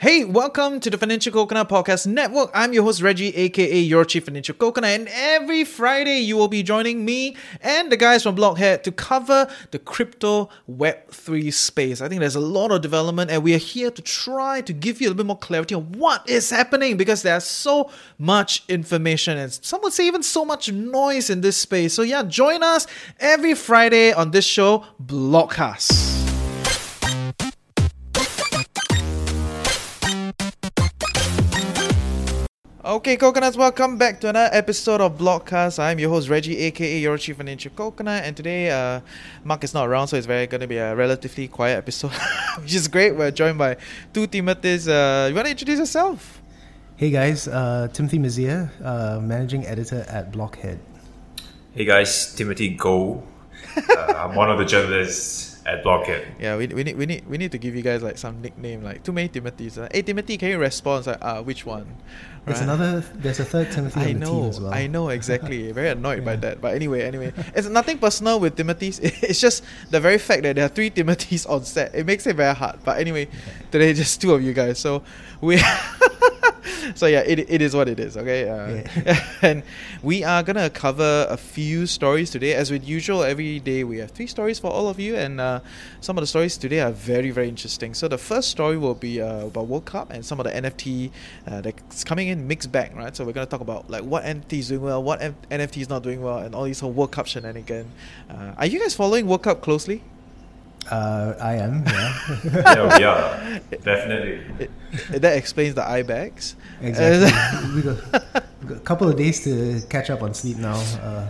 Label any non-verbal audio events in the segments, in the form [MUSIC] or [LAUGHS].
Hey, welcome to the Financial Coconut Podcast Network. I'm your host, Reggie, aka your Chief Financial Coconut, and every Friday you will be joining me and the guys from Blockhead to cover the crypto Web3 space. I think there's a lot of development, and we are here to try to give you a little bit more clarity on what is happening because there's so much information and some would say even so much noise in this space. So, yeah, join us every Friday on this show, Blockcast. Okay, coconuts, welcome back to another episode of Blockcast. I'm your host Reggie, aka your chief financial coconut, and today uh, Mark is not around, so it's very going to be a relatively quiet episode, [LAUGHS] which is great. We're joined by two Timothys. Uh, you want to introduce yourself? Hey guys, uh, Timothy Misir, uh, managing editor at Blockhead. Hey guys, Timothy Go. Uh, I'm one of the journalists at Blockhead. Yeah, we, we need we need we need to give you guys like some nickname, like too many Timothys. Uh, hey Timothy, can you respond? It's like, uh, which one? There's Right? another. There's a third Timothy I on the know, team as well. I know exactly. [LAUGHS] Very annoyed by that. But anyway, anyway, it's nothing personal with Timothy's. [LAUGHS] It's just the very fact that there are three Timothys on set. It makes it very hard. But anyway, today just two of you guys. So we. [LAUGHS] so yeah, it, it is what it is. Okay, uh, [LAUGHS] and we are gonna cover a few stories today. As with usual, every day we have three stories for all of you, and uh, some of the stories today are very very interesting. So the first story will be uh, about World Cup and some of the NFT uh, that's coming in mixed bag, right? So we're gonna talk about like what NFT is doing well, what N- NFT is not doing well, and all these whole World Cup shenanigans. Uh, are you guys following World Cup closely? Uh, I am. Yeah. [LAUGHS] yeah, we are definitely. It, that explains the eye bags. exactly. [LAUGHS] we, got, we got a couple of days to catch up on sleep now. Uh,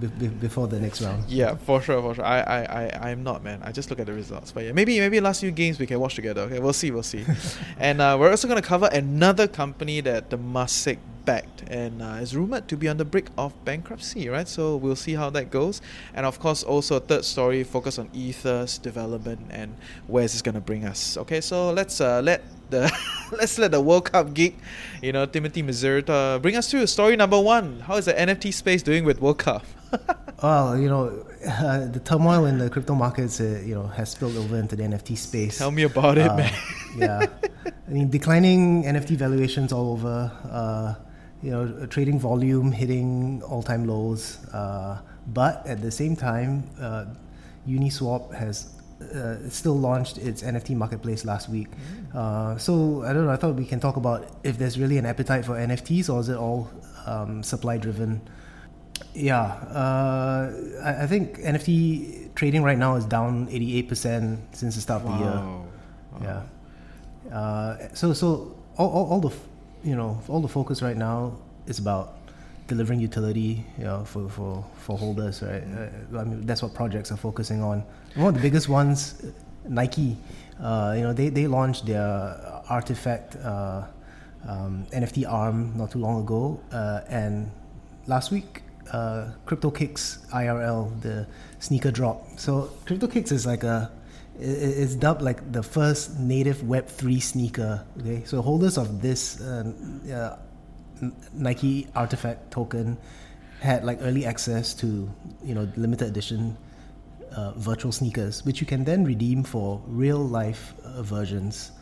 be, be, before the next round. Yeah, for sure, for sure. I, I, I, I'm not, man. I just look at the results. But yeah, maybe, maybe last few games we can watch together. Okay, we'll see, we'll see. [LAUGHS] and uh, we're also gonna cover another company that the Temasek backed and uh, is rumored to be on the brink of bankruptcy, right? So we'll see how that goes. And of course, also a third story focused on Ether's development and where is this gonna bring us. Okay, so let's uh, let the [LAUGHS] [LAUGHS] let's let the World Cup geek, you know, Timothy Mazurta, bring us through story number one. How is the NFT space doing with World Cup? [LAUGHS] Well, you know, uh, the turmoil in the crypto markets, uh, you know, has spilled over into the NFT space. Tell me about it, Uh, man. [LAUGHS] yeah, I mean, declining NFT valuations all over. Uh, you know, trading volume hitting all-time lows. Uh, but at the same time, uh, Uniswap has uh, still launched its NFT marketplace last week. Uh, so I don't know. I thought we can talk about if there's really an appetite for NFTs or is it all um, supply-driven. Yeah, uh, I, I think NFT trading right now is down 88% since the start of the year. Wow. Yeah. Uh, so so all, all, all the you know all the focus right now is about delivering utility you know for for, for holders right. Uh, I mean that's what projects are focusing on. One of the biggest ones, Nike. Uh, you know they they launched their RTFKT uh, um, NFT arm not too long ago, uh, and last week uh, CryptoKicks IRL the sneaker drop. So CryptoKicks is like a it's dubbed like the first native Web3 sneaker. Okay, so holders of this uh, uh, Nike RTFKT token had like early access to you know limited edition uh, virtual sneakers, which you can then redeem for real life uh, versions.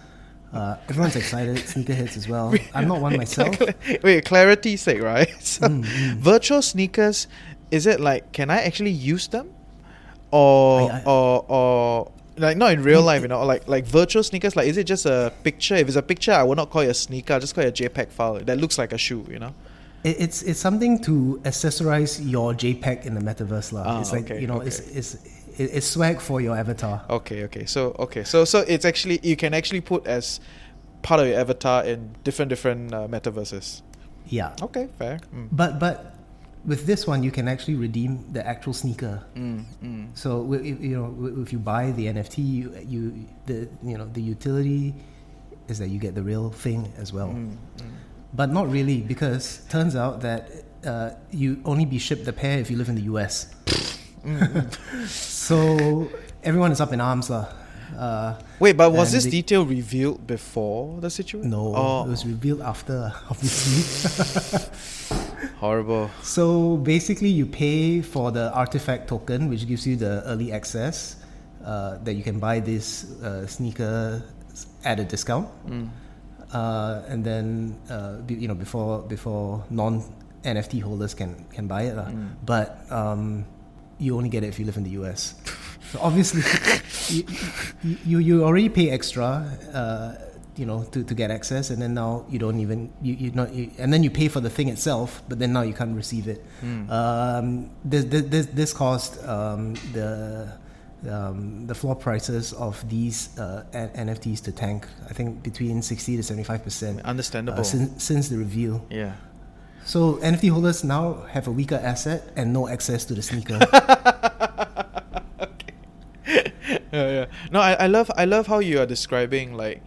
Uh, everyone's excited. [LAUGHS] Sneaker hits as well. I'm not one myself. [LAUGHS] Wait, clarity's sake, right? [LAUGHS] So, Mm, virtual sneakers, is it like can I actually use them, or I- I- or or like not in real life, you know, like like virtual sneakers? Like, is it just a picture? If it's a picture, I will not call it a sneaker. I'll just call it a JPEG file that looks like a shoe, you know. It, it's it's something to accessorize your JPEG in the metaverse, lah. Ah, it's like okay, you know, it's it's it's swag for your avatar. Okay, okay. So okay, so so it's actually you can actually put as part of your avatar in different different uh, metaverses. Yeah. Okay, fair. Mm. But but with this one, you can actually redeem the actual sneaker. Mm, mm. So if, you know, if you buy the NFT, you, you the you know the utility is that you get the real thing as well. Mm, mm. But not really, because turns out that uh, you only be shipped the pair if you live in the US. Mm, [LAUGHS] so everyone is up in arms, lah. Uh, Wait, but was this the- detail revealed before the situation? no, Oh, it was revealed after, [LAUGHS] obviously. [LAUGHS] horrible. So basically, you pay for the RTFKT token, which gives you the early access uh, that you can buy this uh, sneaker at a discount, Mm. uh, and then uh, be, you know before before non NFT holders can can buy it. Mm. but um, you only get it if you live in the US. [LAUGHS] So obviously, [LAUGHS] you, you you already pay extra. Uh, you know, to, to get access, and then now you don't even you you not you, and then you pay for the thing itself, but then now you can't receive it. Mm. Um, this, this this caused um, the um, the floor prices of these uh, NFTs to tank. I think between sixty to seventy five percent Understandable. since since the reveal. yeah. So NFT holders now have a weaker asset and no access to the sneaker. [LAUGHS] [LAUGHS] yeah, yeah. No, I, I love I love how you are describing like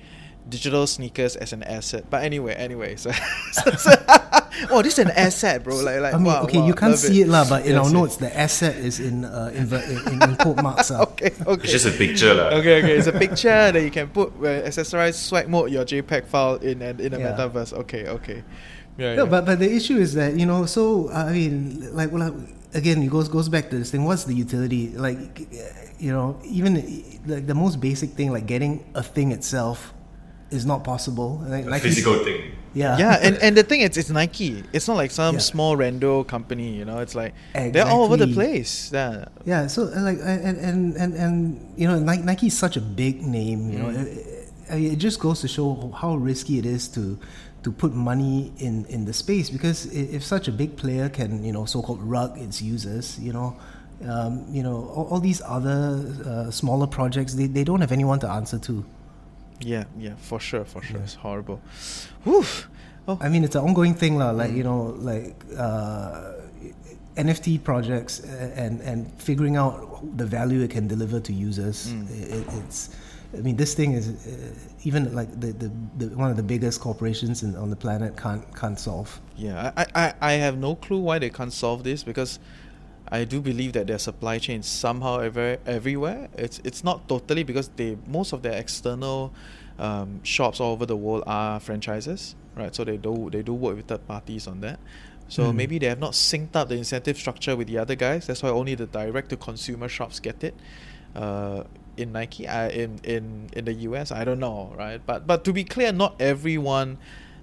digital sneakers as an asset. But anyway, anyway, so, [LAUGHS] so- so- [LAUGHS] oh, this is an asset, bro. Like, like I mean, wow, okay, wow, you can't see it, lah, but in Yes, our yes. notes, the asset is in uh, inver- in, in quote marks. ah. [LAUGHS] Okay, okay. It's just a picture, lah. okay, okay. It's a picture that you can put uh, accessorize swag mode your JPEG file in and in a Yeah. metaverse. Okay, okay. Yeah, No, yeah. but but the issue is that you know, so I mean, like, well, again, it goes goes back to this thing. What's the utility? Like, you know, even like the most basic thing, like getting a thing itself, is not possible. Like, A like physical thing. yeah, yeah, and, and the thing is, it's Nike. It's not like some Yeah. small rando company. You know, it's like they're all over the place. Yeah. Yeah, so uh, like and and and, and you know Nike, Nike is such a big name. You know, Mm. it, it, it just goes to show how risky it is to to put money in in the space because if such a big player can you know so-called rug its users, you know. Um, you know all, all these other uh, smaller projects they, they don't have anyone to answer to Yeah, yeah, for sure, for sure. Yeah. It's horrible. Oh, I mean, it's an ongoing thing, lah. Like you know, like uh, NFT projects and and figuring out the value it can deliver to users. Mm. It, it's, I mean, this thing is uh, even like the, the, the one of the biggest corporations in, on the planet can't can't solve. Yeah, I, I, I have no clue why they can't solve this because I do believe that their supply chain is somehow ever, everywhere. It's it's not totally because they most of their external um, shops all over the world are franchises, right? So they do they do work with third parties on that. So Mm. maybe they have not synced up the incentive structure with the other guys. That's why only the direct to consumer shops get it. Uh, in Nike, uh, in in in the US, I don't know, right? But but to be clear, not everyone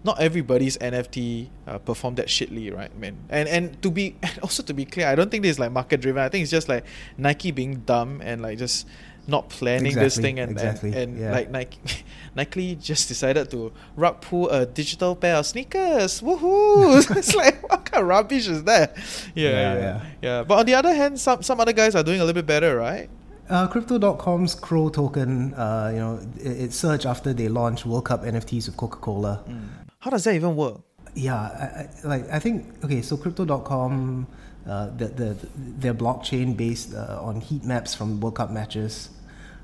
not everybody's NFT uh, performed that shitly, right, man? And and to be [LAUGHS] and also to be clear, I don't think this is like market driven. I think it's just like Nike being dumb and like just not planning this thing and exactly, and, and yeah. like Nike [LAUGHS] Nike just decided to rug pull a digital pair of sneakers. Woohoo! [LAUGHS] it's like what kind of rubbish is that? Yeah, Yeah, yeah, yeah. yeah. But on the other hand, some some other guys are doing a little bit better, right? Uh, Crypto.com's CRO token, uh, you know, it, it surged after they launched World Cup NFTs with Coca Cola. How does that even work? Yeah, I, I, like I think okay. So crypto.com, uh, the, the their blockchain based uh, on heat maps from World Cup matches.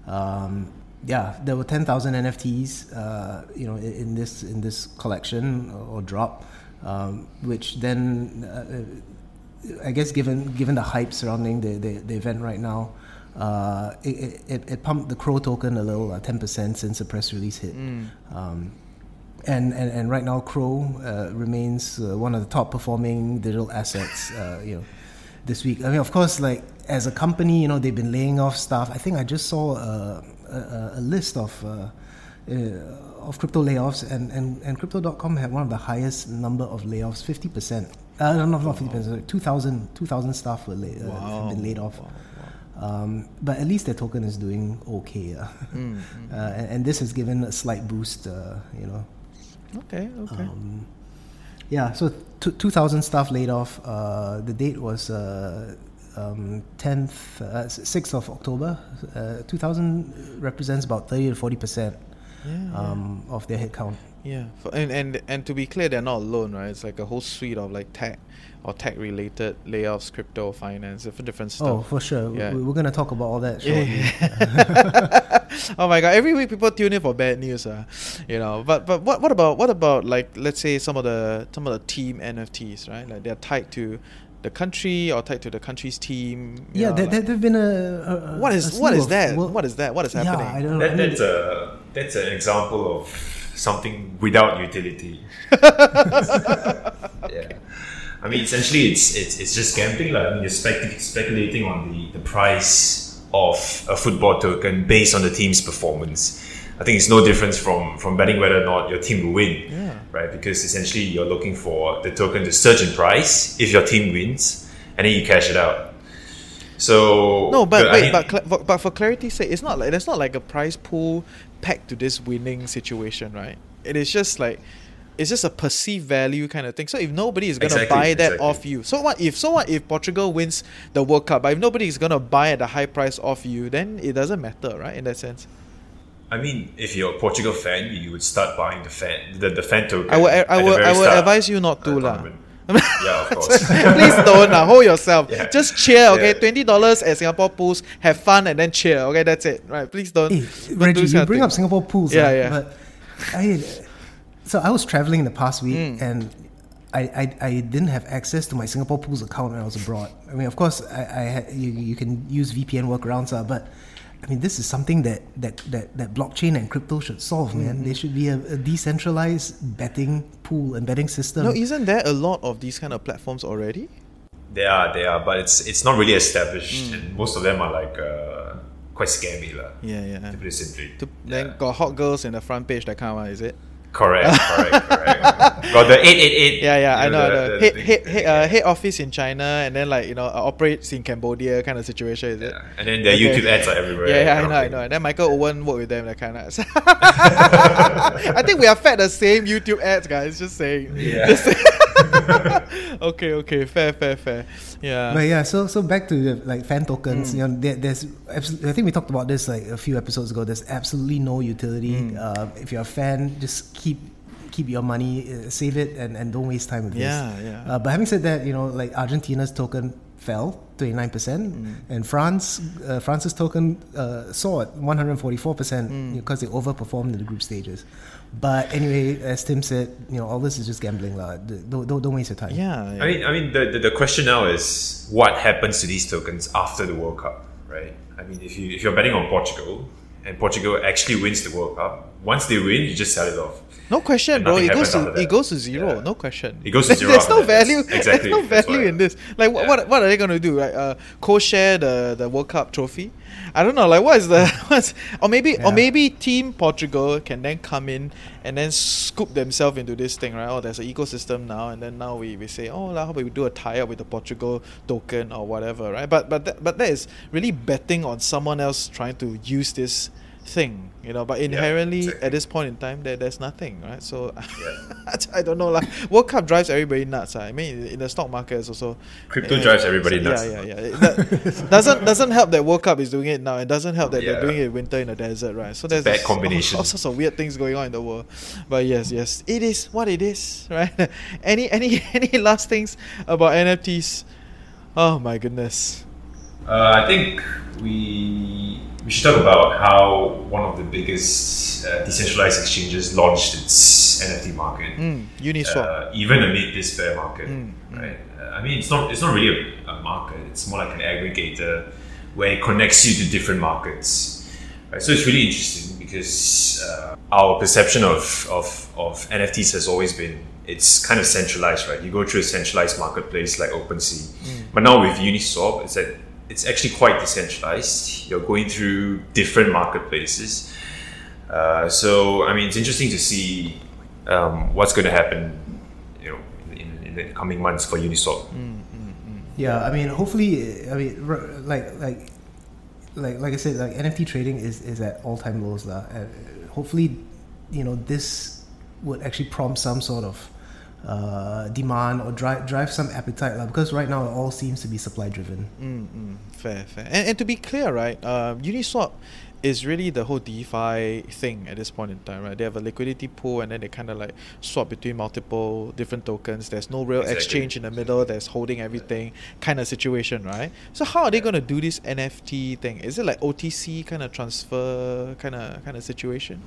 Um, yeah, there were ten thousand NFTs, uh, you know, in, in this in this collection or, drop, um, which then, uh, I guess, given given the hype surrounding the, the, the event right now, uh, it, it, it pumped the CRO token a little, uh, ten percent since the press release hit. Um, and, and and right now CRO uh, remains uh, one of the top performing digital assets. Uh, you know, this week. I mean, of course, like as a company, you know, they've been laying off staff. I think I just saw a, a, a list of. Uh, uh, of crypto layoffs and, and, and crypto.com had one of the highest number of layoffs 50% uh, no, not, not 50% 2000, 2000 staff were lay, uh, have been laid off um, but at least their token is doing okay uh. Mm, [LAUGHS] uh, and, and this has given a slight boost uh, you know Okay, okay. um, yeah, so t- 2,000 staff laid off. Uh, the date was uh, um, 10th, uh, 6th of October. Uh, 2,000 represents about 30 to 40 percent yeah, yeah. um, of their headcount. Yeah, and and and to be clear, they're not alone, right? It's like a whole suite of like tech or tech related layoffs, crypto, finance, different different stuff. Oh, for sure. Yeah. We, we're going to talk about all that Yeah, [LAUGHS] [LAUGHS] oh my god! Every week people tune in for bad news, uh, you know. But but what what about what about like let's say some of the some of the team NFTs, right? Like they're tied to the country or tied to the country's team. Yeah, know, there, like- there, there've been a, a- a what a is slew what is that? world- What is that? What is Yeah, happening? I don't know. I That, mean, that's a that's an example of something without utility. [LAUGHS] yeah. I mean, essentially, it's it's, it's just gambling. Like, I mean, you're spec- speculating on the, the price of a football token based on the team's performance. I think it's no difference from, from betting whether or not your team will win, Yeah. right? Because essentially, you're looking for the token to surge in price if your team wins, and then you cash it out. So No, but I wait, mean- but cl- but- but for clarity's sake, it's not like there's not like a prize pool packed to this winning situation, right? It is just like it's just a perceived value kind of thing. So if nobody is gonna Exactly, buy that exactly. off you, so what if so what if Portugal wins the World Cup, but if nobody is gonna buy at a high price off you, then it doesn't matter, right? In that sense, I mean, if you're a Portugal fan, you would start buying the fan the, the fan token. I would I would I would advise you not to the lah. Tournament. yeah, of [LAUGHS] course. Please don't now. Hold yourself. Yeah. Just cheer, okay? Yeah. Twenty dollars at Singapore pools. Have fun and then cheer. Okay, that's it. Right? Please don't. Hey, don't do Reggie, this you bring thing. up Singapore pools. Yeah, ah, yeah. But I, so I was traveling in the past week Mm. and I, I, I didn't have access to my Singapore pools account when I was abroad. I mean, of course, I, I had, you, you can use VPN workarounds, uh, but I mean, this is something that, that, that, that blockchain and crypto should solve, man. Mm-hmm. There should be a, a decentralized betting pool and betting system. No, isn't there a lot of these kind of platforms already? They are, they are, but it's it's not really established, Mm. and most of them are like uh, quite scammy, lah. Yeah, yeah. To put it simply. To, Yeah. Then got hot girls in the front page, that kind of one, is it? Correct, correct, correct. [LAUGHS] Got the eight eight eight. Yeah, yeah, I know. the- I know. the head, head, head, uh, head office in China, and then like you know uh, operates in Cambodia, kind of situation, is it? Yeah. And then their Okay. YouTube ads are everywhere. Yeah, yeah, I know, I know. And then Michael Owen worked with them, that kind of. [LAUGHS] [LAUGHS] I think we are fed the same YouTube ads, guys. Just saying. Yeah. Just saying. [LAUGHS] okay, okay, fair, fair, fair. Yeah. But yeah, so so back to the, like fan tokens. Mm. You know, there, there's I think we talked about this like a few episodes ago. There's absolutely no utility. Mm. Uh, if you're a fan, just keep keep your money, uh, save it, and, and don't waste time with Yeah, this. yeah. Uh, but having said that, you know, like Argentina's token fell 29 percent, Mm. and France uh, France's token uh, soared 144 percent Mm. because they overperformed in the group stages. But anyway, as Tim said, you know, all this is just gambling, lah. Don't, don't don't waste your time. yeah. yeah. I mean, I mean, the, the, the question now is what happens to these tokens after the World Cup, right? I mean, if you if you're betting on Portugal and Portugal actually wins the World Cup, once they win, you just sell it off. No question, bro. It goes to it goes to zero. Yeah. No question. It goes to [LAUGHS] zero There's no that. That's- value. exactly, There's no value in this. Like, what Yeah. what what are they gonna do? Like, uh, co-share the the World Cup trophy? I don't know. Like, what is the [LAUGHS] what's or maybe Yeah. or maybe Team Portugal can then come in and then scoop themselves into this thing, right? Oh, there's an ecosystem now, and then now we, we say, oh, lah, how about we do a tie-up with the Portugal token or whatever, right? But but that, but that is really betting on someone else trying to use this thing, you know. But inherently, exactly. at this point in time, there, there's nothing, right? So Yeah. [LAUGHS] I don't know, like World Cup drives everybody nuts. ah. I mean, in- the stock market, it's also Crypto drives everybody yeah, nuts. Yeah, yeah, It do- [LAUGHS] doesn't doesn't help that World Cup is doing it now. It doesn't help that Yeah. they're doing it in winter in the desert, right? So there's bad just all- combination. All, sorts of weird things going on in the world. But yes, yes, it is what it is, [LAUGHS] right? any any any last things about NFTs? Oh my goodness. Uh, I think we we should talk about how one of the biggest uh, decentralized exchanges launched its NFT market, Mm, Uniswap. uh, even amid this bear market. Mm, Right? Uh, I mean, it's not it's not really a, a market. It's more like an aggregator where it connects you to different markets. Right? So it's really interesting because uh, our perception of, of of NFTs has always been it's kind of centralized, right? You go through a centralized marketplace like OpenSea, but now with Uniswap, it's that it's actually quite decentralized. You're going through different marketplaces. Uh, so I mean, it's interesting to see um, what's going to happen, you know, in, in the coming months for Uniswap. Yeah, I mean, hopefully, I mean, like like like like I said, like NFT trading is is at all time lows lah. And hopefully, you know, this would actually prompt some sort of uh, demand or drive drive some appetite lah. Because right now it all seems to be supply driven. Mm, mm, fair, fair. And, and to be clear, right, um, Uniswap is really the whole DeFi thing at this point in time, right? They have a liquidity pool and then they kind of like swap between multiple different tokens. There's no real Exactly. exchange in the middle that's holding everything kind of situation, right? So how are they going to do this NFT thing? Is it like OTC kind of transfer kind of kind of situation?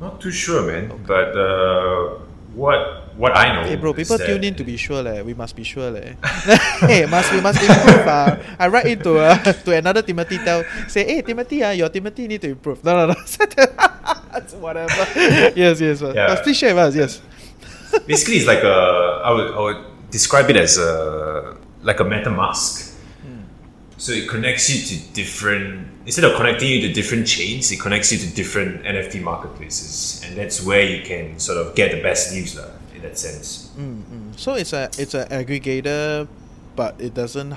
Not too sure, man. But uh, what what I know. Hey bro, people that- tune in to be sure leh. We must be sure leh. [LAUGHS] [LAUGHS] hey, must we must improve ah. I write into uh, [LAUGHS] to another Timothy tell say, hey Timothy ah, your Timothy need to improve. No no no. Whatever. yes yes. but- Yeah. but please share with us. Yes. Basically, it's like a. I would, I would describe it as a like a MetaMask. So it connects you to different. Instead of connecting you to different chains, it connects you to different NFT marketplaces, and that's where you can sort of get the best news, lah, in that sense. So it's a it's an aggregator, but it doesn't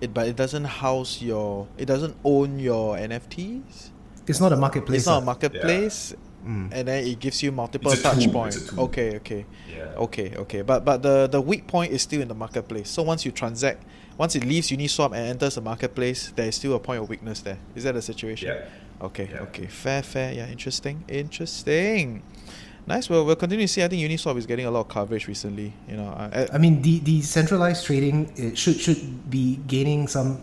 it but it doesn't house your it doesn't own your NFTs. It's not a marketplace. It's not a ah. marketplace, and then it gives you multiple touch points. it's. Okay, okay, Yeah. okay, okay. But but the the weak point is still in the marketplace. So once you transact, once it leaves Uniswap and enters the marketplace, there is still a point of weakness there. Is that the situation? Yeah. Okay, Yeah. okay, fair, fair. Yeah, interesting, interesting. Nice. Well, we'll continue to see. I think Uniswap is getting a lot of coverage recently. You know, I, I mean, the decentralized trading it should should be gaining some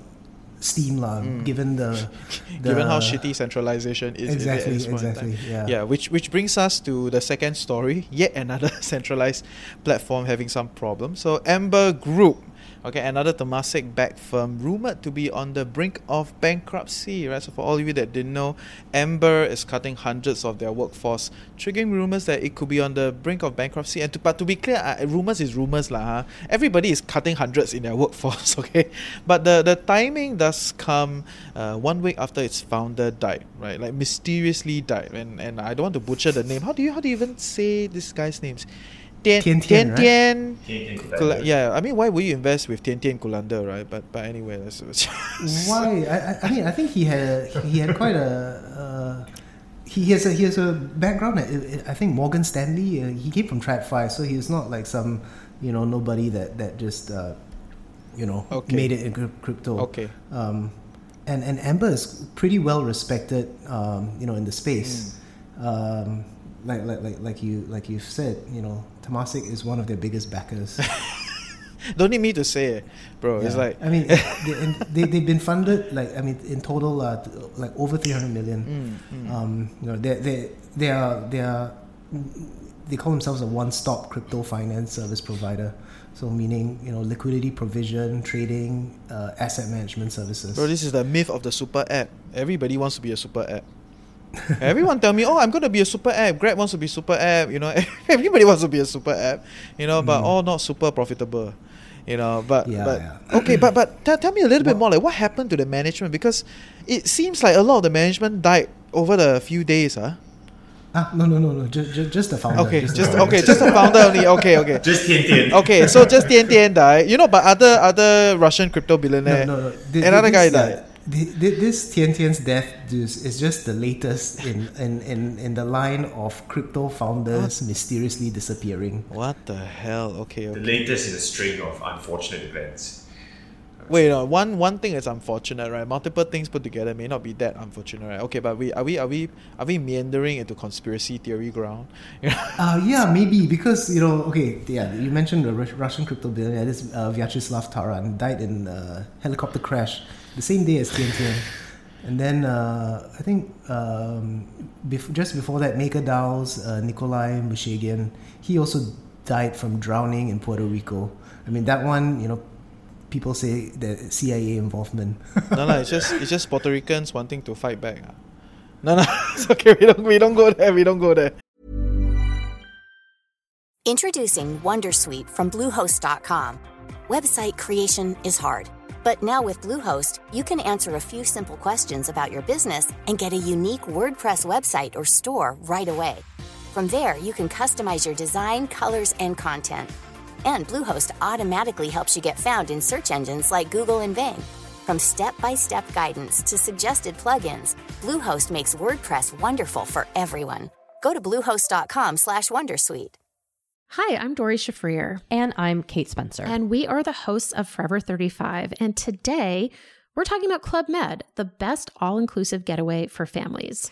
steam, lah. Given the, the [LAUGHS] Mm. given how shitty centralization is Exactly, at this point in exactly, time. yeah. which which brings us to the second story yet another [LAUGHS] centralized platform having some problems so amber group okay another temasek backed firm rumored to be on the brink of bankruptcy right? So for all of you that didn't know amber is cutting hundreds of their workforce triggering rumors that it could be on the brink of bankruptcy. And to, but to be clear uh, rumors is rumors lah, huh? everybody is cutting hundreds in their [LAUGHS] workforce okay? But the the timing does come uh, one week after its founder died right? Like mysteriously died. And and I don't want to butcher the name. How do you how do you even say this guy's names Tian Tian Tian Tian, right? Tian Tian Tian Kula- yeah, I mean, why would you invest with Tian Tian Kullander, right? But but anyway, let's. Why? I, I- I mean, I think he had he had quite a. Uh, he has a he has a background. At, I think Morgan Stanley. Uh, he came from TradFi, so he's not like some you know nobody that that just uh, you know Okay. made it in crypto. Okay. Um, and and Amber is pretty well respected. Um, you know, in the space. Hmm. Um, like, like like like you like you've said, you know, Temasek is one of their biggest backers. [LAUGHS] Don't need me to say it, bro. It's like I mean, [LAUGHS] they, they they've been funded like I mean in total uh, like over three hundred million. Mm, Um, you know, they they they are they are they call themselves a one-stop crypto finance service provider. So meaning you know liquidity provision, trading, uh, asset management services. Bro, this is the myth of the super app. Everybody wants to be a super app. Everyone tell me, oh, I'm gonna be a super app. Grab wants to be super app. You know, [LAUGHS] everybody wants to be a super app. You know, but all not super profitable. You know, but Yeah, but yeah. okay, but but tell, tell me a little bit more. Like, what happened to the management? Because it seems like a lot of the management died over the few days, huh? ah, no, no, no, no, just just, just the founder. Okay, the just founder. okay, just the founder only. Okay, okay. [LAUGHS] Just Tian Tian. Okay, so just Tian Tian died. You know, but other other Russian crypto billionaire, No, no, no. Thi- another guy this, died. thi- thi- this Tian Tian's death is, is just the latest in, in, in, in the line of crypto founders mysteriously disappearing. What the hell? Okay, The latest in a string of unfortunate events. Wait, no, one one thing is unfortunate, right? Multiple things put together may not be that unfortunate, right? Okay, but we are we are we are we meandering into conspiracy theory ground? [LAUGHS] Uh, yeah, maybe because you know, okay, yeah, you mentioned the Russian crypto billionaire, this uh, Vyacheslav Taran died in a helicopter crash the same day as Tian Tian. [LAUGHS] And then uh, I think um, bef- just before that, MakerDAO's uh, Nikolai Mushegian, he also died from drowning in Puerto Rico. I mean, that one, you know, people say the CIA involvement. [LAUGHS] no, no, it's just it's just Puerto Ricans wanting to fight back. ah. No, no, [LAUGHS] it's okay. We don't we don't go there. We don't go there. Introducing Wondersuite from Bluehost.com. Website creation is hard, but now with Bluehost, you can answer a few simple questions about your business and get a unique WordPress website or store right away. From there, you can customize your design, colors, and content. And Bluehost automatically helps you get found in search engines like Google and Bing. From step-by-step guidance to suggested plugins, Bluehost makes WordPress wonderful for everyone. Go to bluehost.com/wondersuite. Hi, I'm Doree Shafrir, And I'm Kate Spencer. and we are the hosts of Forever 35. And today we're talking about Club Med, the best all inclusive getaway for families.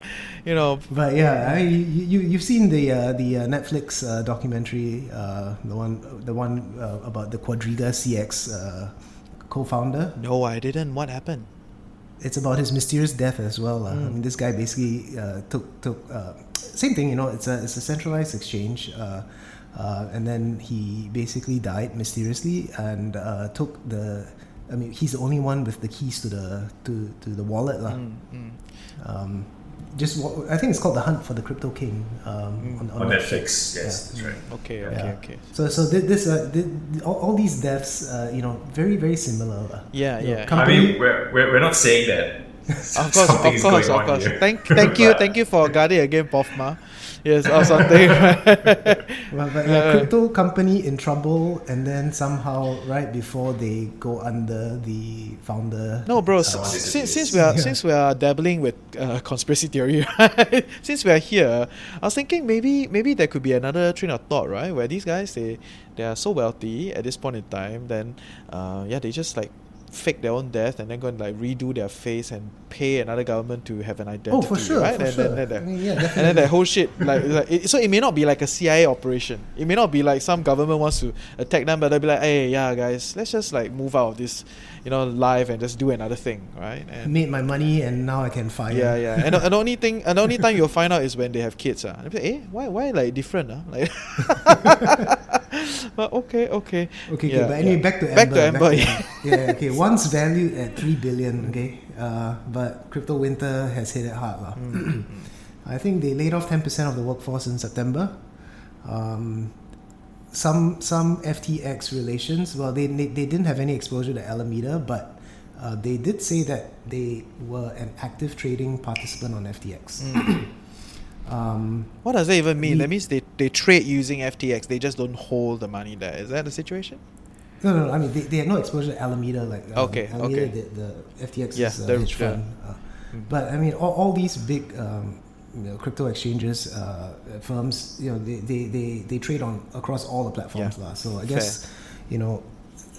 [LAUGHS] You know, But yeah, I, you you you've seen the uh, the uh, Netflix uh, documentary, uh, the one the one uh, about the Quadriga CX uh, co-founder. no, I didn't. What happened? It's about his mysterious death as well. Uh. I mean, this guy basically uh, took took uh, same thing. You know, it's a it's a centralized exchange, uh, uh, and then he basically died mysteriously and uh, took the. I mean, he's the only one with the keys to the to, to the wallet, lah. Um, just wa- I think it's called the Hunt for the Crypto King um, on, On Netflix, yes, that's right. Okay, okay, Yeah. okay. So so this uh, thi- all, all these deaths, uh, you know, very very similar. uh, Yeah, you know, yeah. I mean, we're, we're, we're not saying that. Of course, of course, of course. here. Thank, thank you, [LAUGHS] thank you for guarding against Pofma. Yes, or something. right? [LAUGHS] Well, but yeah, Uh, crypto company in trouble, and then somehow right before they go under, the founder. No, bro. uh, s- this since, since we are Yeah. since we are dabbling with uh, conspiracy theory, [LAUGHS] right? since we are here, I was thinking maybe maybe there could be another train of thought, right? Where these guys they they are so wealthy at this point in time, then uh, yeah, they just like fake their own death and then go and like redo their face and pay another government to have an identity. Oh, for sure, right? for and, sure. Then, then, mean, yeah, and then that whole shit like, like it, so it may not be like a CIA operation. It may not be like some government wants to attack them, but they'll be like, hey, yeah, guys, let's just like move out of this, you know, life and just do another thing, right? I And made my money, and now I can fire. yeah, yeah. And, the- and the only thing, and the only time you'll find out is when they have kids. Uh. Like, eh, why, why like different? Uh? Like, [LAUGHS] [LAUGHS] but okay, okay. Okay, Yeah, okay, but anyway, yeah. back to Amber. Back to Amber, yeah. Amber. yeah, okay. [LAUGHS] Once valued at three billion, okay, uh, but crypto winter has hit it hard, lah. Mm, [CLEARS THROAT] I think they laid off ten percent of the workforce in September. Um, some some FTX relations. Well, they they, they didn't have any exposure to Alameda, but uh, they did say that they were an active trading participant on FTX. Mm. Um, What does that even mean? We- that means they, they trade using FTX. They just don't hold the money there. Is that the situation? No, no, no, I mean they, they had no exposure to Alameda like um, Okay, Alameda, okay. The, the FTX Yeah, is the- hedge fund, uh, but I mean all, all these big um, you know, crypto exchanges uh, firms, you know, they, they, they, they trade on across all the platforms, Yeah. So I guess you know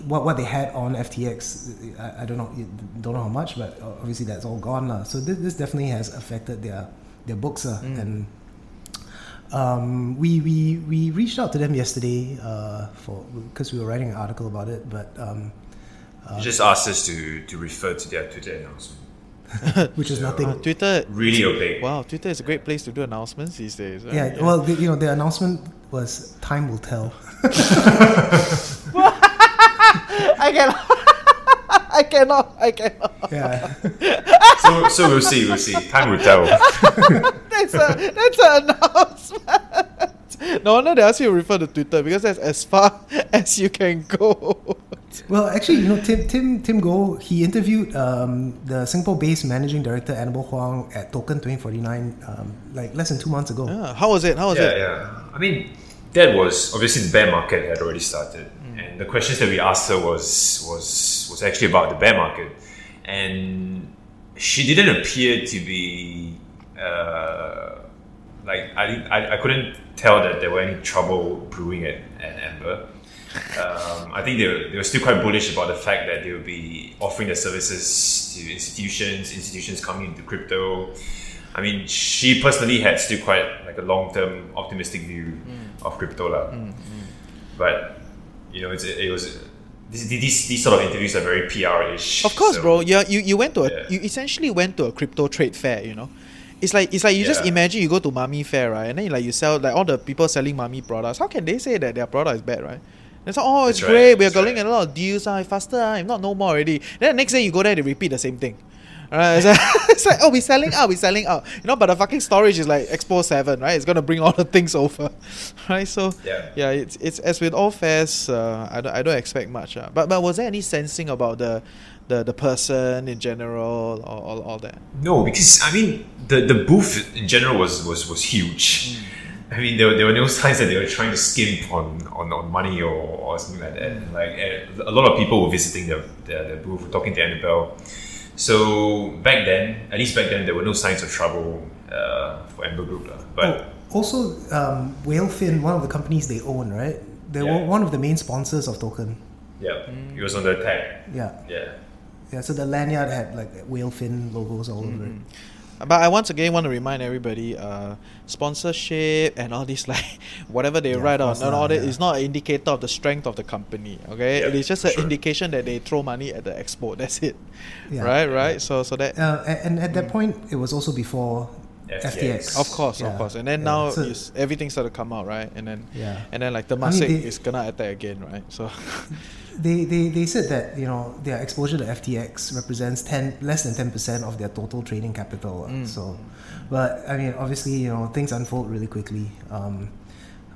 what what they had on FTX, I, I don't know don't know how much, but obviously that's all gone, lah. So this, this definitely has affected their their books, uh, Mm. and um, we, we we reached out to them yesterday uh, for because we were writing an article about it, but um, You just asked us to, to refer to their Twitter announcement. [LAUGHS] which is nothing. Uh, Twitter. Really opaque. Wow, Twitter is a great place to do announcements these days. right? yeah, well, the, you know, the announcement was time will tell. [LAUGHS] [LAUGHS] I cannot. [LAUGHS] I cannot. I cannot. Yeah, So, so we'll see, we'll see. Time will tell. [LAUGHS] That's a that's an announcement. No wonder they ask you to refer to Twitter because that's as far [LAUGHS] as you can go. well, actually, you know, Tim Tim Tim Go he interviewed um, the Singapore-based managing director Annabelle Huang at Token 2049 um, like less than two months ago. Yeah, how was it? How was Yeah, it? yeah. I mean, that was obviously the bear market had already started, and the questions that we asked her was was was actually about the bear market, and she didn't appear to be uh, like I, I I couldn't tell that there were any trouble brewing at, at Amber. Um, I think they were, they were still quite bullish about the fact that they will be offering their services to institutions, institutions coming into crypto. I mean, she personally had still quite like a long term optimistic view of crypto, lah. But you know, it's, it was these, these these sort of interviews are very PR ish. Of course, bro. Yeah, you, you went to a Yeah. you essentially went to a crypto trade fair. You know, it's like it's like you just imagine you go to Mummy Fair, right? And then you, like you sell like all the people selling Mummy products. How can they say that their product is bad, right? It's like, oh, it's That's right, great. We're that's getting right. a lot of deals. Ah, faster. Ah, if not, no more already. Then the next day you go there, they repeat the same thing. Alright, it's like, [LAUGHS] it's like, oh, we're selling out, we're selling out. You know, but the fucking storage is like Expo Seven, right? It's gonna bring all the things over, [LAUGHS] right? So Yeah. yeah, it's it's as with all fairs, uh, I don't I don't expect much. Uh. But but was there any sensing about the the the person in general or all, all that? No, because I mean the, the booth in general was was, was huge. I mean, there, were- there were no [LAUGHS] signs that they were trying to skimp on, on, on money or, or something like that. Like a lot of people were visiting the, the, the booth, talking to Annabelle. So back then, at least back then, there were no signs of trouble uh, for Amber Group. lah. But Oh, also, um, Whalefin, one of the companies they own, right? They Yeah. were one of the main sponsors of Token. yeah, it was on the tag. Yeah, Yeah. yeah. So the lanyard had like Whalefin logos all over it. But I once again want to remind everybody, uh, sponsorship and all this [LAUGHS] like whatever they Yeah, write on course and all lah, that yeah. is not an indicator of the strength of the company. Okay, Yeah, it is just an sure. indication that they throw money at the expo. [LAUGHS] That's it. Yeah. Right, right. So so that Uh, and at that point, it was also before FTX. FTX. of course, of course. And then yeah. now So- you everything started to come out, right? And then Yeah. and then like the I mean, is gonna attack again, right? So [LAUGHS] They, they, they said that you know their exposure to FTX represents ten less than ten percent of their total trading capital. uh, So, but I mean, obviously, you know things unfold really quickly. Um,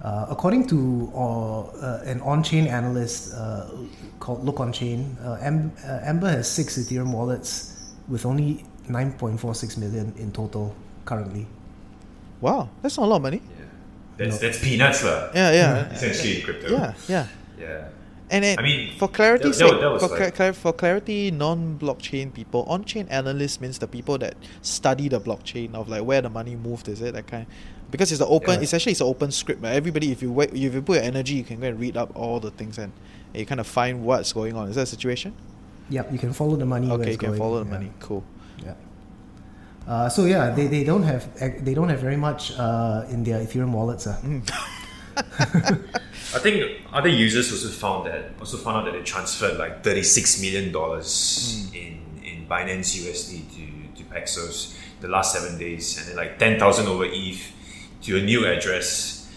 uh, according to uh, uh, an on-chain analyst uh, called Look On Chain, uh, Am- uh, Amber has six Ethereum wallets with only nine point four six million in total currently. wow, that's not a lot of money. That's, that's peanuts. lah. Yeah, yeah, Essentially, in crypto. yeah, yeah. Yeah. And then, I mean, for clarity's that- that- sake, that for, like- cla- clar- for clarity, non-blockchain people, on-chain analysts means the people that study the blockchain of like where the money moved. Is it that kind? Because it's an open. Yeah. Essentially, it's an open script. Right? Everybody, if you wait, if you put your energy, you can go and read up all the things and you kind of find what's going on. Is that a situation? Yep, you can follow the money. where okay, you can going, follow the yeah. money. Cool. Yeah. Uh, so yeah, they, they don't have eh, they don't have very much uh, in their Ethereum wallets. Uh. Mm. [LAUGHS] I think other users also found that also found out that they transferred like thirty six million dollars hmm. in in Binance USD to to Paxos the last seven days, and then like ten thousand over ETH to a new address,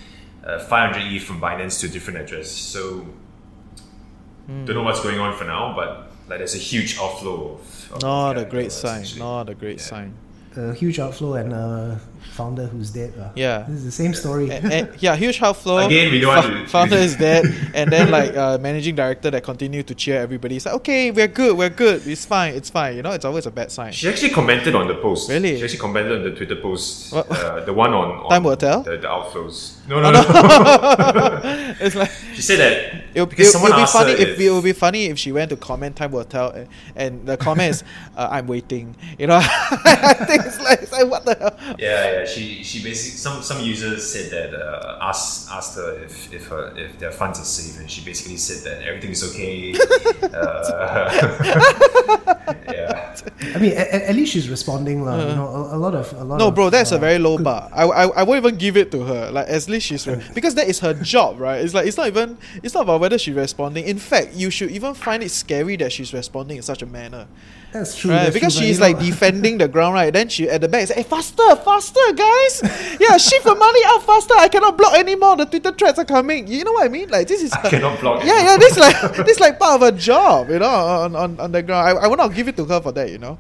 uh, five hundred ETH from Binance to a different address. So hmm. don't know what's going on for now, but like there's a huge outflow of, of Not a capital, great sign. Not a great sign. A huge outflow and a founder who's dead. Uh. Yeah. this is the same story. and, and- yeah, huge outflow. Again, we don't want to- Founder is dead, [LAUGHS] and then like uh, managing director that continue to cheer everybody. It's like, okay, we're good, we're good. It's fine, it's fine. You know, it's always a bad sign. She actually commented on the post. Really? She actually commented on the Twitter post. Uh, the one on, on Time will tell? The, the outflows. No, no, no. [LAUGHS] it's like she said that it would it'll, it'll be funny her if, it will be funny if she went to comment. Time will tell, and, and the comment is, [LAUGHS] uh, "I'm waiting." You know, I think it's like, it's like what the hell. Yeah, yeah. She she basically some some users said that uh, asked asked her if if her, if their funds are safe, and she basically said that everything is okay. [LAUGHS] uh, [LAUGHS] yeah. I mean, at, at least she's responding, lah. you know, a, a lot of a lot. Uh. No, of, bro, that's a uh, very low good- bar. I, I, I won't even give it to her. Like, at least she's re- because that is her job, right? It's like it's not even it's not about whether she's responding. In fact, you should even find it scary that she's responding in such a manner, That's true. right? that's Because true, she's you know, like defending the ground, right? Then she at the back is, "Hey, faster, faster, guys! Yeah, shift the money out faster. I cannot block anymore. The Twitter threads are coming. You know what I mean? Like this is I cannot block Yeah, yeah. This like [LAUGHS] this is like part of a job, you know, on on, on the ground. I, I will not give it to her for that, you know.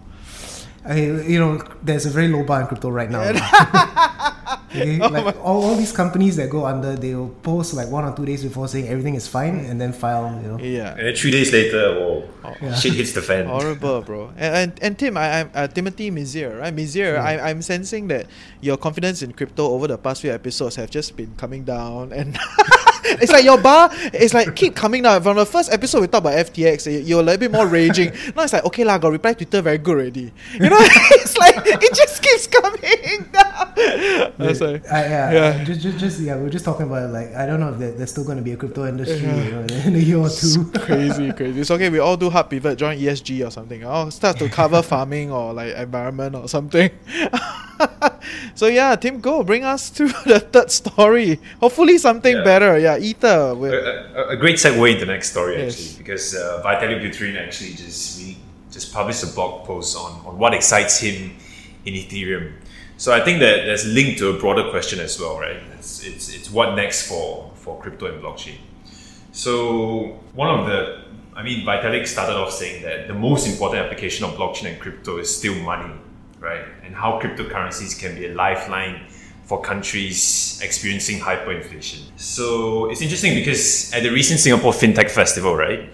I, you know, there's a very low bar in crypto right now. [LAUGHS] Okay, [LAUGHS] Oh like all, all these companies that go under, they'll post like one or two days before saying everything is fine, and then file. You know, Yeah. And then three days later, whoa, Yeah. shit hits the fan. Horrible, bro. And, and, and Tim, I, I'm uh, Timothy Misir, right? Misir, I, I'm sensing that your confidence in crypto over the past few episodes have just been coming down, and [LAUGHS] [LAUGHS] it's like your bar, it's like keep coming down. From the first episode, we talked about FTX, you- you're a little bit more raging. now it's like okay lah, got reply Twitter very good already. You know, [LAUGHS] it's like it just keeps coming [LAUGHS] down. That's like, I, yeah, Yeah. Just, just, just, yeah, we are just talking about like I don't know if there, there's still going to be a crypto industry you know, in a year or two. crazy, crazy. It's okay. We all do hard pivot, join ESG or something. I'll start to cover farming or like environment or something. [LAUGHS] so yeah, Tim, go bring us [LAUGHS] to the third story. Hopefully something Yeah. better. Yeah, Ether. a, With, a, a great segue into the next story Yes. actually because uh, Vitalik Buterin actually just just published a blog post on, on what excites him in Ethereum. So I think that there's linked to a broader question as well, right? It's it's, it's what next for for crypto and blockchain. So one of the I mean Vitalik started off saying that the most important application of blockchain and crypto is still money, right? And how cryptocurrencies can be a lifeline for countries experiencing hyperinflation. So it's interesting because at the recent Singapore FinTech Festival, right,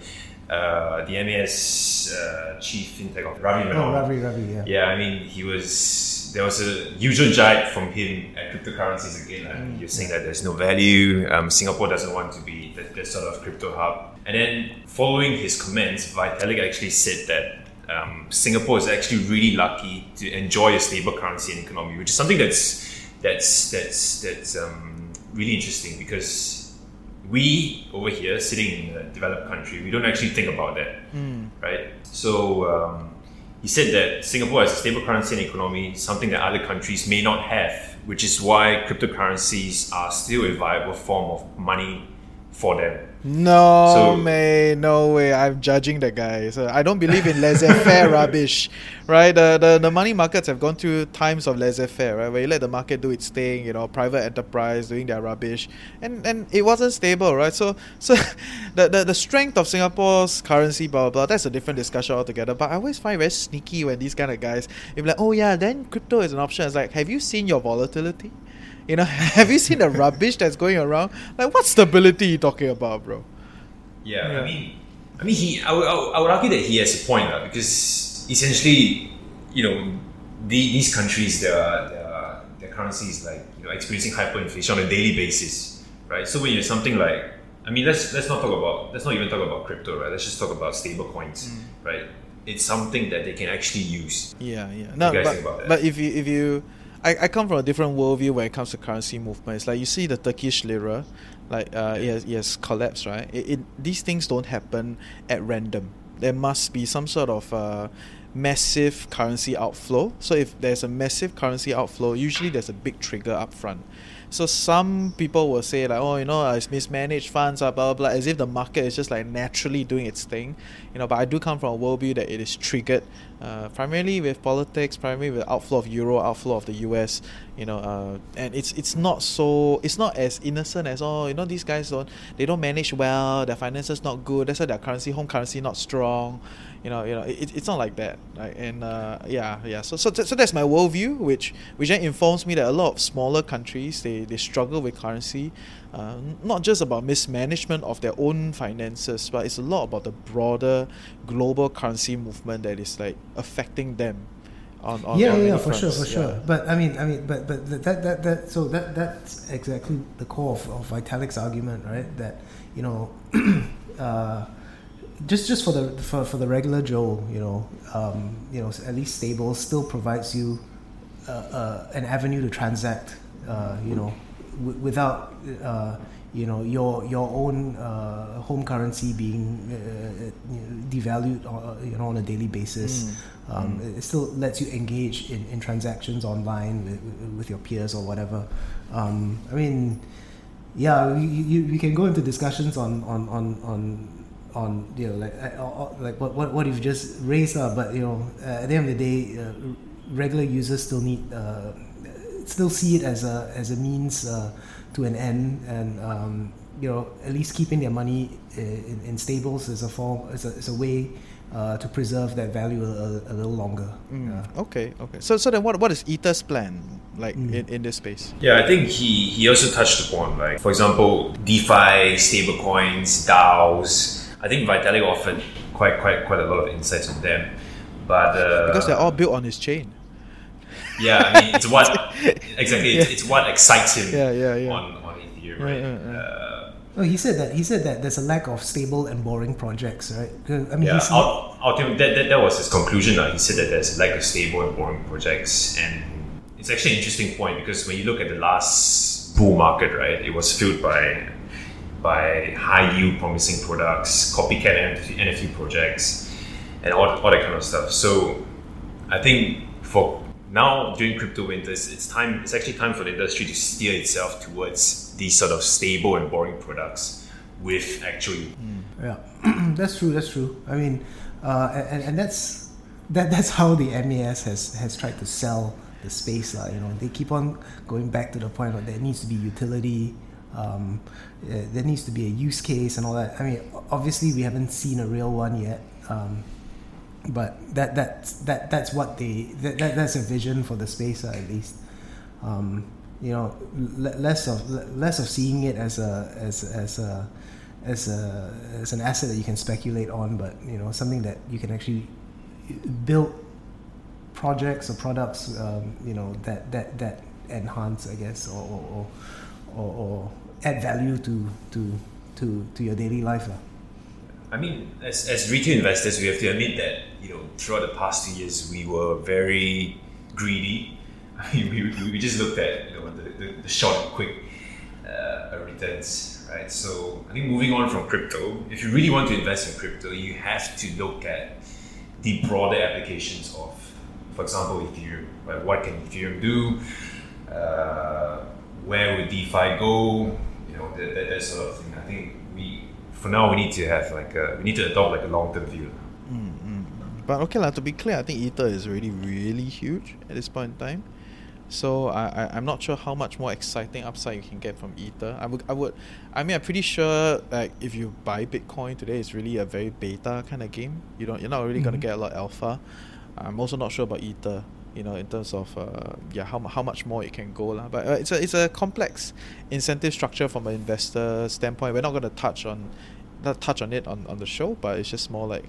uh, the MAS uh, chief fintech of Ravi Oh, Ravi, Ravi, yeah. Yeah, I mean, he was. There was a usual jibe from him at cryptocurrencies again. Like, Mm. He was saying that there's no value. Um, Singapore doesn't want to be that, that sort of crypto hub. And then, following his comments, Vitalik actually said that um, Singapore is actually really lucky to enjoy a stable currency and economy, which is something that's that's that's that's um, really interesting because we over here sitting in a developed country, we don't actually think about that, right? So um, he said that Singapore has a stable currency and economy, something that other countries may not have, which is why cryptocurrencies are still a viable form of money for them. No, So- man, no way. I'm judging the guy. So I don't believe in laissez-faire [LAUGHS] rubbish, right? The, the the money markets have gone through times of laissez-faire, right? Where you let the market do its thing, you know, private enterprise doing their rubbish, and and it wasn't stable, right? So so [LAUGHS] the the, the strength of Singapore's currency, blah, blah blah. That's a different discussion altogether. But I always find it very sneaky when these kind of guys, if like, oh yeah, then crypto is an option. It's like, have you seen your volatility? You know, [LAUGHS] have you seen the rubbish that's going around? Like, what stability you talking about, bro? Yeah, Yeah. I mean, I mean, he. I would, I would- I would argue that he has a point, uh, because essentially, you know, the, these countries, their, their their currency is like you know experiencing hyperinflation on a daily basis, right? So when you're something like, I mean, let's let's not talk about let's not even talk about crypto, right? Let's just talk about stable coins, Mm. right? It's something that they can actually use. Yeah, yeah. No, guys but, think about that? but if you if you, I, I come from a different worldview when it comes to currency movements. Like you see the Turkish lira, like uh, it has, collapsed, right? It, it these things don't happen at random. There must be some sort of uh, massive currency outflow. So if there's a massive currency outflow, usually there's a big trigger up front. So some people will say like, oh, you know, it's mismanaged funds, uh, blah, blah blah, as if the market is just like naturally doing its thing, you know. But I do come from a worldview that it is triggered, uh, primarily with politics, primarily with outflow of euro, outflow of the US, you know, uh, and it's it's not so it's not as innocent as oh, you know, these guys don't they don't manage well, their finances not good, that's why their currency, home currency not strong, you know, you know, it, it's not like that, right? And uh, yeah, yeah. So, so so that's my worldview, which which then informs me that a lot of smaller countries they, they struggle with currency, uh, not just about mismanagement of their own finances, but it's a lot about the broader global currency movement that is like affecting them. On, on yeah, on yeah, yeah, for sure, for Yeah. sure. But I mean, I mean, but but that that that so that that's exactly the core of, of Vitalik's argument, right? That you know, [CLEARS THROAT] uh, just just for the for, for the regular Joe, you know, um, you know, at least stable still provides you uh, uh, an avenue to transact, uh, you know, w- without. Uh, you know your your own uh, home currency being uh, devalued uh, you know on a daily basis. Um, it still lets you engage in, in transactions online with, with your peers or whatever. Um, I mean yeah we, you, we can go into discussions on on on, on on you know like uh, uh, like what, what what you've just raised uh, but you know uh, at the end of the day uh, regular users still need uh, still see it as a as a means uh, to an end and um, you know at least keeping their money in, in stables is a form is a, is a way uh, to preserve that value a, a little longer Mm, Yeah. Okay, okay. So so then what what is Ether's plan like Mm. in, in this space? Yeah, I think he, he also touched upon like for example DeFi, stablecoins, DAOs. I think Vitalik offered quite quite quite a lot of insights on them. But uh, Because they're all built on his chain. yeah, I mean it's what [LAUGHS] exactly it's, it's what excites him Yeah, yeah, yeah. on on Ethereum, Yeah, right? yeah, yeah. Uh, Oh, he said that he said that there's a lack of stable and boring projects, right? I mean, yeah, he's, ult- ultimately, that, that, that was his conclusion. Uh. He said that there's a lack of stable and boring projects. And it's actually an interesting point because when you look at the last bull market, right, it was filled by by high yield promising products, copycat NFT, projects, and all, all that kind of stuff. So I think for now during crypto winters, it's time. It's actually time for the industry to steer itself towards these sort of stable and boring products with actually Yeah, [CLEARS THROAT] that's true. That's true. I mean, uh, and, and that's that that's how the MAS has has tried to sell the space. Uh, you know, they keep on going back to the point that there needs to be utility. Um, uh, there needs to be a use case and all that. I mean, obviously we haven't seen a real one yet. Um, but that that's that that's what they that, that that's a vision for the space uh, at least. Um, you know, l- less of l- less of seeing it as a as as a as a as an asset that you can speculate on, but you know something that you can actually build projects or products, um, you know that that that enhance, I guess, or or, or, or add value to to to, to your daily life. lah. I mean, as, as retail investors, we have to admit that you know throughout the past two years we were very greedy. [LAUGHS] I mean, we, we, we just looked at you know the, the, the short and quick uh, returns, right? So I think moving on from crypto, if you really want to invest in crypto, you have to look at the broader applications of, for example, Ethereum. Right? What can Ethereum do? Uh, where would DeFi go? You know that, that, that sort of thing. I think we for now we need to have like a, we need to adopt like a long term view. Mm, mm, mm. But okay, lah. to be clear, I think Ether is already really huge at this point in time. So I, I I'm not sure how much more exciting upside you can get from Ether. I would I would I mean I'm pretty sure like if you buy Bitcoin today, it's really a very beta kind of game. You don't you're not really gonna Mhm. get a lot of alpha. I'm also not sure about Ether. You know, in terms of uh, yeah, how how much more it can go lah. But uh, it's a it's a complex incentive structure from an investor standpoint. We're not gonna touch on not touch on it on, on the show, but it's just more like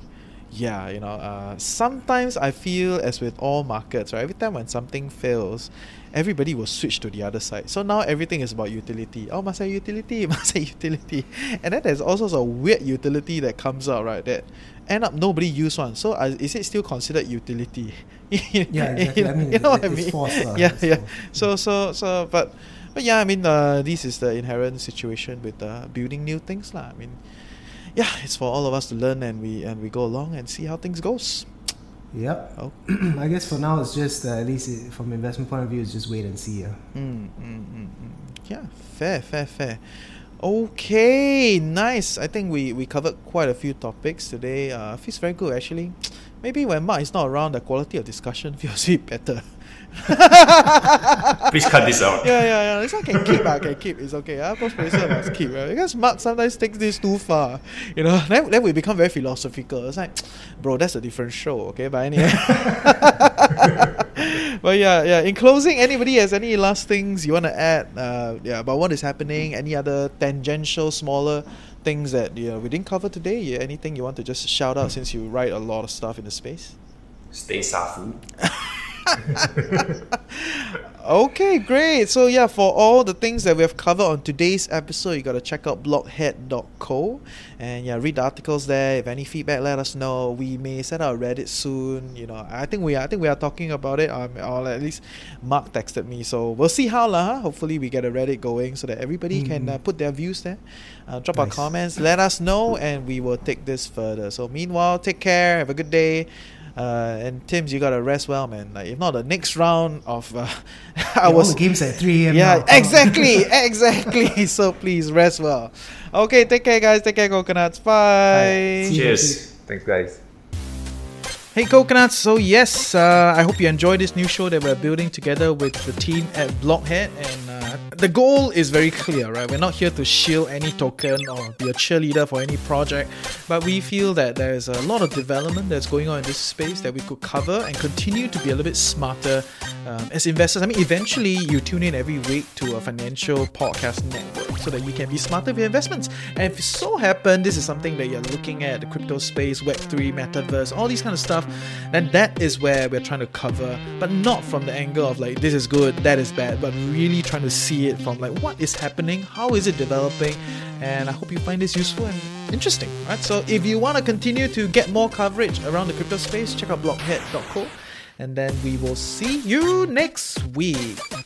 yeah, you know, uh, sometimes I feel as with all markets, right? Every time when something fails, everybody will switch to the other side. So now everything is about utility. Oh, must have utility, [LAUGHS] must have utility. And then there's all sorts of weird utility that comes out, right? That end up nobody use one. So uh, is it still considered utility? [LAUGHS] Yeah, exactly. I mean, [LAUGHS] you know what I mean? forced, uh, yeah, yeah. So, so, so, but, but yeah, I mean, uh, this is the inherent situation with uh, building new things, lah. I mean, yeah, it's for all of us to learn, and we and we go along and see how things goes. Yep. Oh. [CLEARS THROAT] I guess for now it's just uh, at least it, from investment point of view, it's just wait and see. Uh. Mm, mm, mm, mm. Yeah, fair, fair, fair. Okay, nice. I think we, we covered quite a few topics today. Uh, feels very good actually. Maybe when Mark is not around, the quality of discussion [LAUGHS] feels a bit better. [LAUGHS] Please cut this out. Yeah, yeah, yeah. This one can keep, I can keep. It's okay. Ah, post producer must keep. Right? Because Mark sometimes takes this too far. You know, then, then we become very philosophical. It's like, [TSK] bro, that's a different show. Okay, but anyway. [LAUGHS] but yeah, yeah. In closing, anybody has any last things you want to add? Uh, yeah, about what is happening? Any other tangential, smaller things that you know, we didn't cover today? Yeah, anything you want to just shout out since you write a lot of stuff in the space? Stay safu. [LAUGHS] [LAUGHS] Okay, great. So yeah, for all the things that we have covered on today's episode, you gotta check out blockhead.co and yeah, read the articles there. If any feedback, let us know. We may set out a Reddit soon. You know, I think we are, I think we are talking about it. Um, or at least Mark texted me, so we'll see how lah. Hopefully, we get a Reddit going so that everybody can uh, put their views there. Uh, drop our comments, let us know, and we will take this further. So meanwhile, take care. Have a good day. Uh, and Tim's, you gotta rest well, man. Like if not, the next round of uh, [LAUGHS] I Yeah, all was the games at 3 a.m. yeah, now. [LAUGHS] Exactly, exactly. [LAUGHS] So please rest well. Okay, take care, guys. Take care, coconuts. Bye. See you Cheers. Thanks, guys. Hey, coconuts. So yes, uh, I hope you enjoy this new show that we're building together with the team at Blockhead, and uh, the goal is very clear, right? We're not here to shield any token or be a cheerleader for any project, but we feel that there's a lot of development that's going on in this space that we could cover and continue to be a little bit smarter um, as investors. I mean, eventually you tune in every week to a financial podcast network so that you can be smarter with investments. And if it so happen this is something that you're looking at, the crypto space, Web3, metaverse, all these kind of stuff, then that is where we're trying to cover, but not from the angle of like this is good, that is bad, but really trying to see it from like what is happening, how is it developing, and I hope you find this useful and interesting. Right? So if you want to continue to get more coverage around the crypto space, check out blockhead.co. And then we will see you next week.